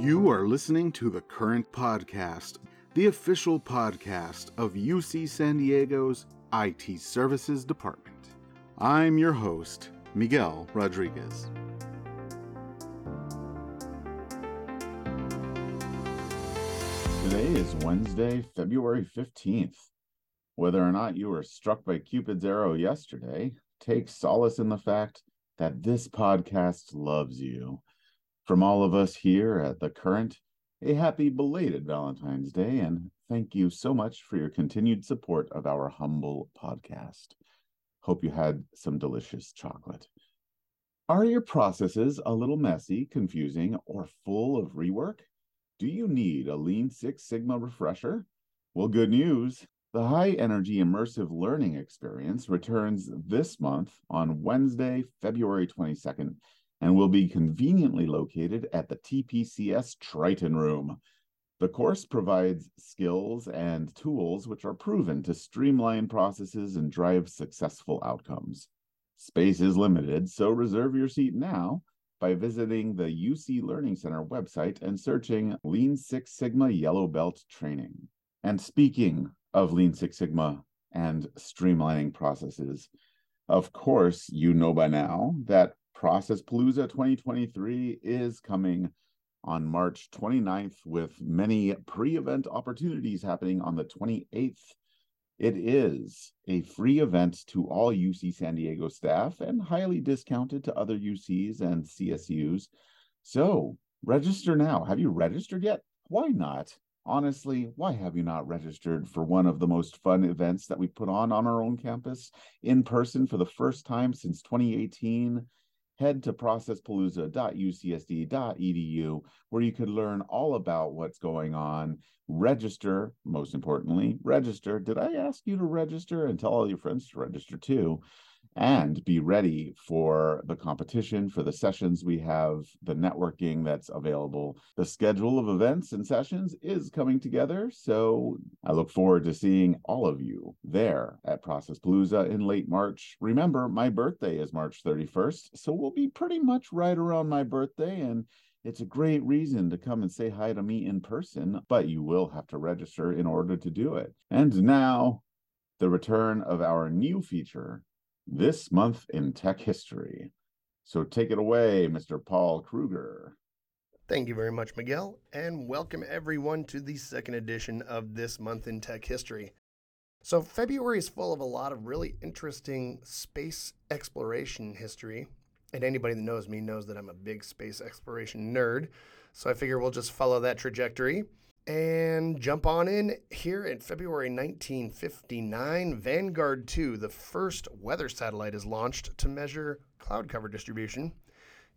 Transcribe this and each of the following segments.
You are listening to the Current Podcast, the official podcast of UC San Diego's IT Services Department. I'm your host, Miguel Rodriguez. Today is Wednesday, February 15th. Whether or not you were struck by Cupid's arrow yesterday, take solace in the fact that this podcast loves you. From all of us here at The Current, a happy belated Valentine's Day, and thank you so much for your continued support of our humble podcast. Hope you had some delicious chocolate. Are your processes a little messy, confusing, or full of rework? Do you need a Lean Six Sigma refresher? Well, good news. The high energy immersive learning experience returns this month on Wednesday, February 22nd, and will be conveniently located at the TPCS Triton Room. The course provides skills and tools which are proven to streamline processes and drive successful outcomes. Space is limited, so reserve your seat now by visiting the UC Learning Center website and searching Lean Six Sigma Yellow Belt Training. And speaking of Lean Six Sigma and streamlining processes, of course, you know by now that Process Palooza 2023 is coming on March 29th with many pre event opportunities happening on the 28th it is a free event to all UC San Diego staff and highly discounted to other UCs and CSUs. So register now. Have you registered yet? Why not? Honestly, why have you not registered for one of the most fun events that we put on on our own campus in person for the first time since 2018? Head to processpalooza.ucsd.edu where you could learn all about what's going on. Register, most importantly, register. Did I ask you to register and tell all your friends to register too? And be ready for the competition, for the sessions we have, the networking that's available. The schedule of events and sessions is coming together. So I look forward to seeing all of you there at Process Palooza in late March. Remember, my birthday is March 31st. So we'll be pretty much right around my birthday. And it's a great reason to come and say hi to me in person, but you will have to register in order to do it. And now, the return of our new feature, this month in tech history. So take it away, Mr. Paul Krueger. Thank you very much, Miguel, and welcome everyone to the second edition of This Month in Tech History. So, February is full of a lot of really interesting space exploration history. And anybody that knows me knows that I'm a big space exploration nerd. So, I figure we'll just follow that trajectory and jump on in here in February 1959. Vanguard 2, the first weather satellite, is launched to measure cloud cover distribution.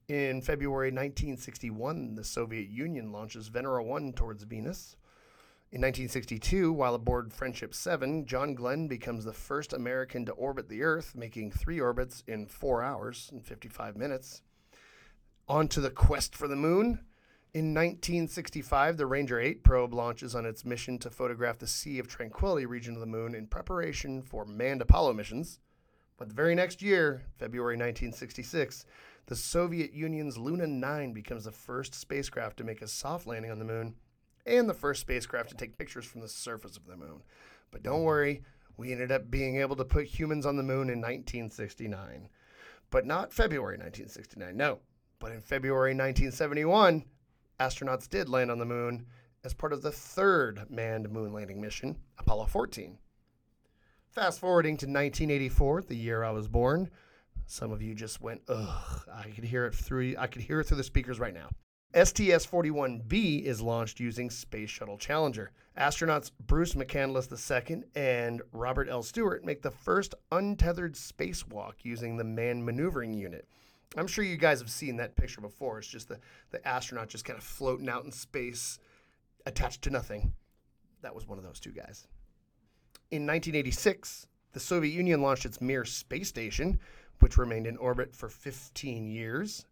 In February 1961, the Soviet Union launches Venera 1 towards Venus. In 1962, while aboard Friendship 7, John Glenn becomes the first American to orbit the Earth, making three orbits in four hours and 55 minutes. On to the quest for the moon. In 1965, the Ranger 8 probe launches on its mission to photograph the Sea of Tranquility region of the moon in preparation for manned Apollo missions. But the very next year, February 1966, the Soviet Union's Luna 9 becomes the first spacecraft to make a soft landing on the moon and the first spacecraft to take pictures from the surface of the moon. But don't worry, we ended up being able to put humans on the moon in 1969. But not February 1969, no. But in February 1971, astronauts did land on the moon as part of the third manned moon landing mission, Apollo 14. Fast forwarding to 1984, the year I was born, some of you just went, ugh, I could hear it through I could hear it through the speakers right now. STS-41B is launched using Space Shuttle Challenger. Astronauts Bruce McCandless II and Robert L. Stewart make the first untethered spacewalk using the Manned Maneuvering Unit. I'm sure you guys have seen that picture before. It's just the, the astronaut just kind of floating out in space, attached to nothing. That was one of those two guys. In 1986, the Soviet Union launched its Mir space station, which remained in orbit for 15 years.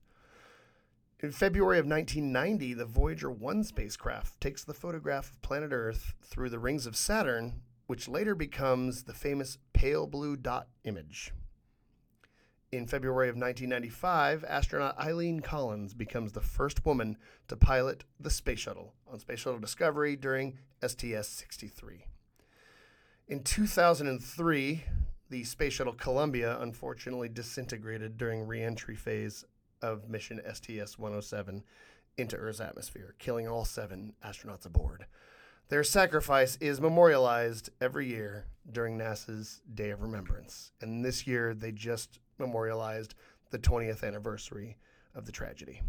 In February of 1990, the Voyager 1 spacecraft takes the photograph of planet Earth through the rings of Saturn, which later becomes the famous pale blue dot image. In February of 1995, astronaut Eileen Collins becomes the first woman to pilot the space shuttle on Space Shuttle Discovery during STS 63. In 2003, the Space Shuttle Columbia unfortunately disintegrated during reentry phase of mission STS 107 into Earth's atmosphere, killing all seven astronauts aboard. Their sacrifice is memorialized every year during NASA's Day of Remembrance. And this year, they just memorialized the 20th anniversary of the tragedy.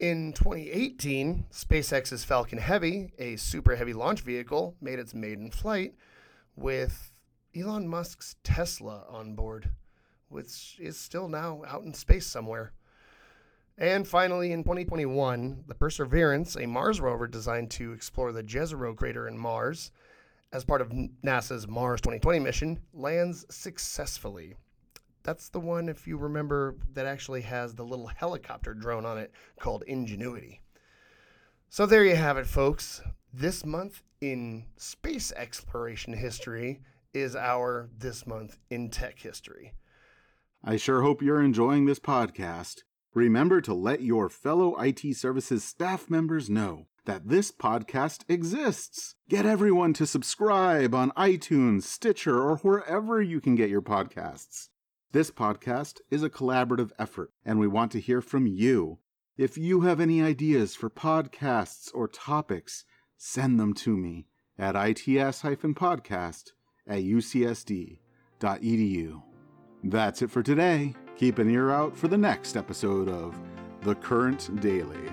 In 2018, SpaceX's Falcon Heavy, a super heavy launch vehicle, made its maiden flight with Elon Musk's Tesla on board, which is still now out in space somewhere. And finally, in 2021, the Perseverance, a Mars rover designed to explore the Jezero crater in Mars, as part of NASA's Mars 2020 mission, lands successfully. That's the one, if you remember, that actually has the little helicopter drone on it called Ingenuity. So there you have it, folks. This month in space exploration history is our This Month in Tech History. I sure hope you're enjoying this podcast. Remember to let your fellow IT services staff members know that this podcast exists. Get everyone to subscribe on iTunes, Stitcher, or wherever you can get your podcasts. This podcast is a collaborative effort, and we want to hear from you. If you have any ideas for podcasts or topics, send them to me at its-podcast at ucsd.edu. That's it for today. Keep an ear out for the next episode of The Current Daily.